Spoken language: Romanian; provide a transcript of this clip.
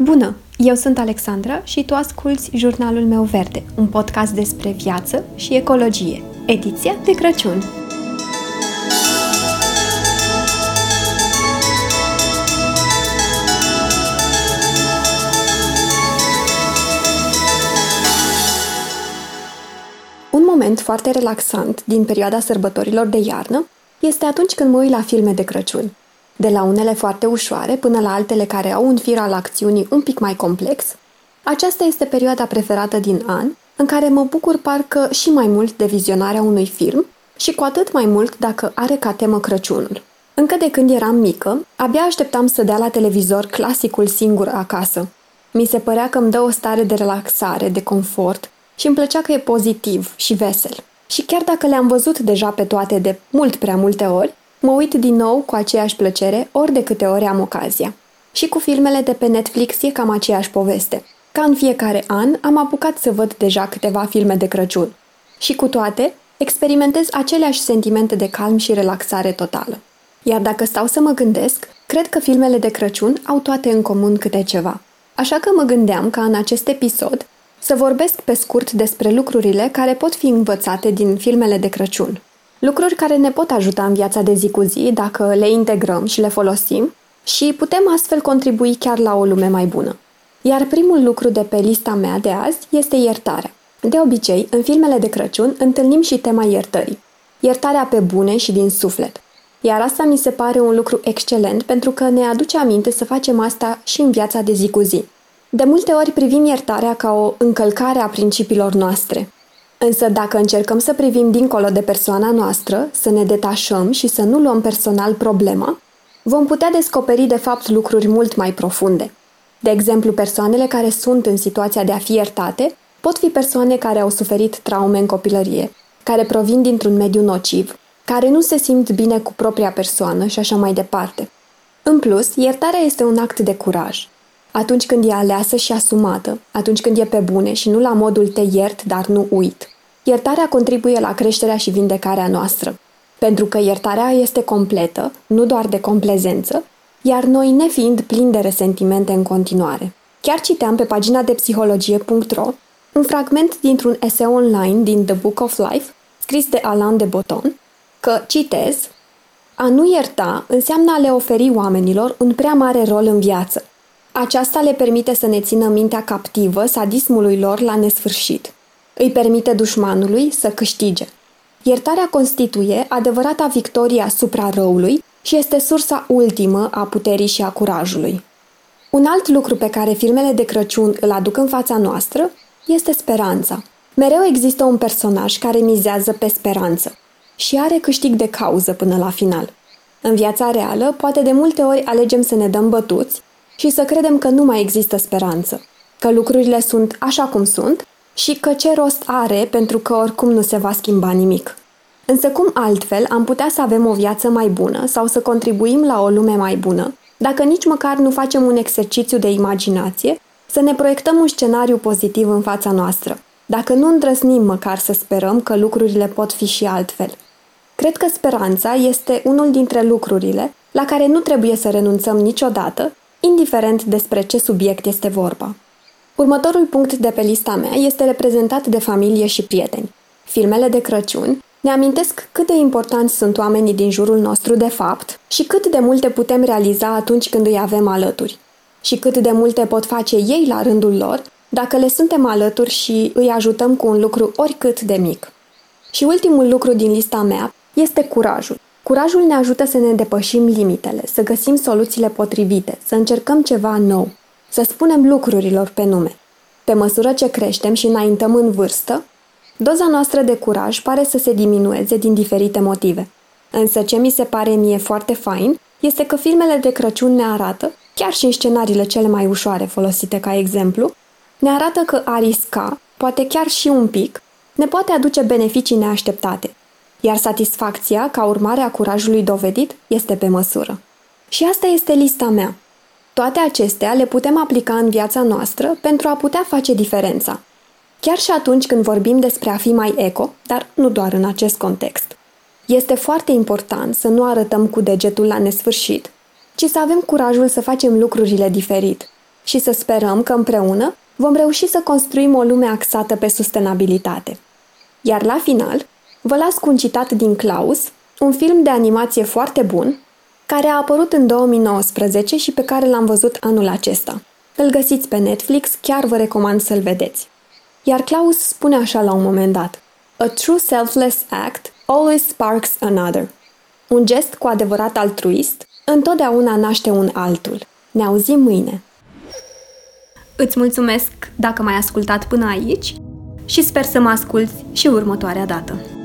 Bună! Eu sunt Alexandra și tu asculți Jurnalul meu verde, un podcast despre viață și ecologie, ediția de Crăciun. Un moment foarte relaxant din perioada sărbătorilor de iarnă este atunci când mă uit la filme de Crăciun. De la unele foarte ușoare până la altele care au un fir al acțiunii un pic mai complex, aceasta este perioada preferată din an, în care mă bucur parcă și mai mult de vizionarea unui film și cu atât mai mult dacă are ca temă Crăciunul. Încă de când eram mică, abia așteptam să dea la televizor clasicul singur acasă. Mi se părea că îmi dă o stare de relaxare, de confort și îmi plăcea că e pozitiv și vesel. Și chiar dacă le-am văzut deja pe toate de mult prea multe ori, mă uit din nou cu aceeași plăcere ori de câte ori am ocazia. Și cu filmele de pe Netflix e cam aceeași poveste. Ca în fiecare an, am apucat să văd deja câteva filme de Crăciun. Și cu toate, experimentez aceleași sentimente de calm și relaxare totală. Iar dacă stau să mă gândesc, cred că filmele de Crăciun au toate în comun câte ceva. Așa că mă gândeam ca în acest episod să vorbesc pe scurt despre lucrurile care pot fi învățate din filmele de Crăciun. Lucruri care ne pot ajuta în viața de zi cu zi dacă le integrăm și le folosim și putem astfel contribui chiar la o lume mai bună. Iar primul lucru de pe lista mea de azi este iertarea. De obicei, în filmele de Crăciun întâlnim și tema iertării. Iertarea pe bune și din suflet. Iar asta mi se pare un lucru excelent pentru că ne aduce aminte să facem asta și în viața de zi cu zi. De multe ori privim iertarea ca o încălcare a principiilor noastre. Însă dacă încercăm să privim dincolo de persoana noastră, să ne detașăm și să nu luăm personal problema, vom putea descoperi de fapt lucruri mult mai profunde. De exemplu, persoanele care sunt în situația de a fi iertate pot fi persoane care au suferit traume în copilărie, care provin dintr-un mediu nociv, care nu se simt bine cu propria persoană și așa mai departe. În plus, iertarea este un act de curaj atunci când e aleasă și asumată, atunci când e pe bune și nu la modul te iert, dar nu uit. Iertarea contribuie la creșterea și vindecarea noastră, pentru că iertarea este completă, nu doar de complezență, iar noi nefiind plini de resentimente în continuare. Chiar citeam pe pagina de psihologie.ro un fragment dintr-un eseu online din The Book of Life, scris de Alain de Botton, că, citez, a nu ierta înseamnă a le oferi oamenilor un prea mare rol în viață, aceasta le permite să ne țină mintea captivă sadismului lor la nesfârșit. Îi permite dușmanului să câștige. Iertarea constituie adevărata victorie asupra răului și este sursa ultimă a puterii și a curajului. Un alt lucru pe care filmele de Crăciun îl aduc în fața noastră este speranța. Mereu există un personaj care mizează pe speranță și are câștig de cauză până la final. În viața reală, poate de multe ori alegem să ne dăm bătuți și să credem că nu mai există speranță, că lucrurile sunt așa cum sunt și că ce rost are pentru că oricum nu se va schimba nimic. Însă cum altfel am putea să avem o viață mai bună sau să contribuim la o lume mai bună, dacă nici măcar nu facem un exercițiu de imaginație, să ne proiectăm un scenariu pozitiv în fața noastră, dacă nu îndrăznim măcar să sperăm că lucrurile pot fi și altfel. Cred că speranța este unul dintre lucrurile la care nu trebuie să renunțăm niciodată indiferent despre ce subiect este vorba. Următorul punct de pe lista mea este reprezentat de familie și prieteni. Filmele de Crăciun ne amintesc cât de importanți sunt oamenii din jurul nostru de fapt și cât de multe putem realiza atunci când îi avem alături. Și cât de multe pot face ei la rândul lor dacă le suntem alături și îi ajutăm cu un lucru oricât de mic. Și ultimul lucru din lista mea este curajul. Curajul ne ajută să ne depășim limitele, să găsim soluțiile potrivite, să încercăm ceva nou, să spunem lucrurilor pe nume. Pe măsură ce creștem și înaintăm în vârstă, doza noastră de curaj pare să se diminueze din diferite motive. Însă ce mi se pare mie foarte fain este că filmele de Crăciun ne arată, chiar și în scenariile cele mai ușoare folosite ca exemplu, ne arată că a risca, poate chiar și un pic, ne poate aduce beneficii neașteptate, iar satisfacția, ca urmare a curajului dovedit, este pe măsură. Și asta este lista mea. Toate acestea le putem aplica în viața noastră pentru a putea face diferența. Chiar și atunci când vorbim despre a fi mai eco, dar nu doar în acest context. Este foarte important să nu arătăm cu degetul la nesfârșit, ci să avem curajul să facem lucrurile diferit și să sperăm că împreună vom reuși să construim o lume axată pe sustenabilitate. Iar la final, vă las cu un citat din Klaus, un film de animație foarte bun, care a apărut în 2019 și pe care l-am văzut anul acesta. Îl găsiți pe Netflix, chiar vă recomand să-l vedeți. Iar Klaus spune așa la un moment dat: A true selfless act always sparks another. Un gest cu adevărat altruist întotdeauna naște un altul. Ne auzim mâine! Îți mulțumesc dacă m-ai ascultat până aici și sper să mă asculți și următoarea dată.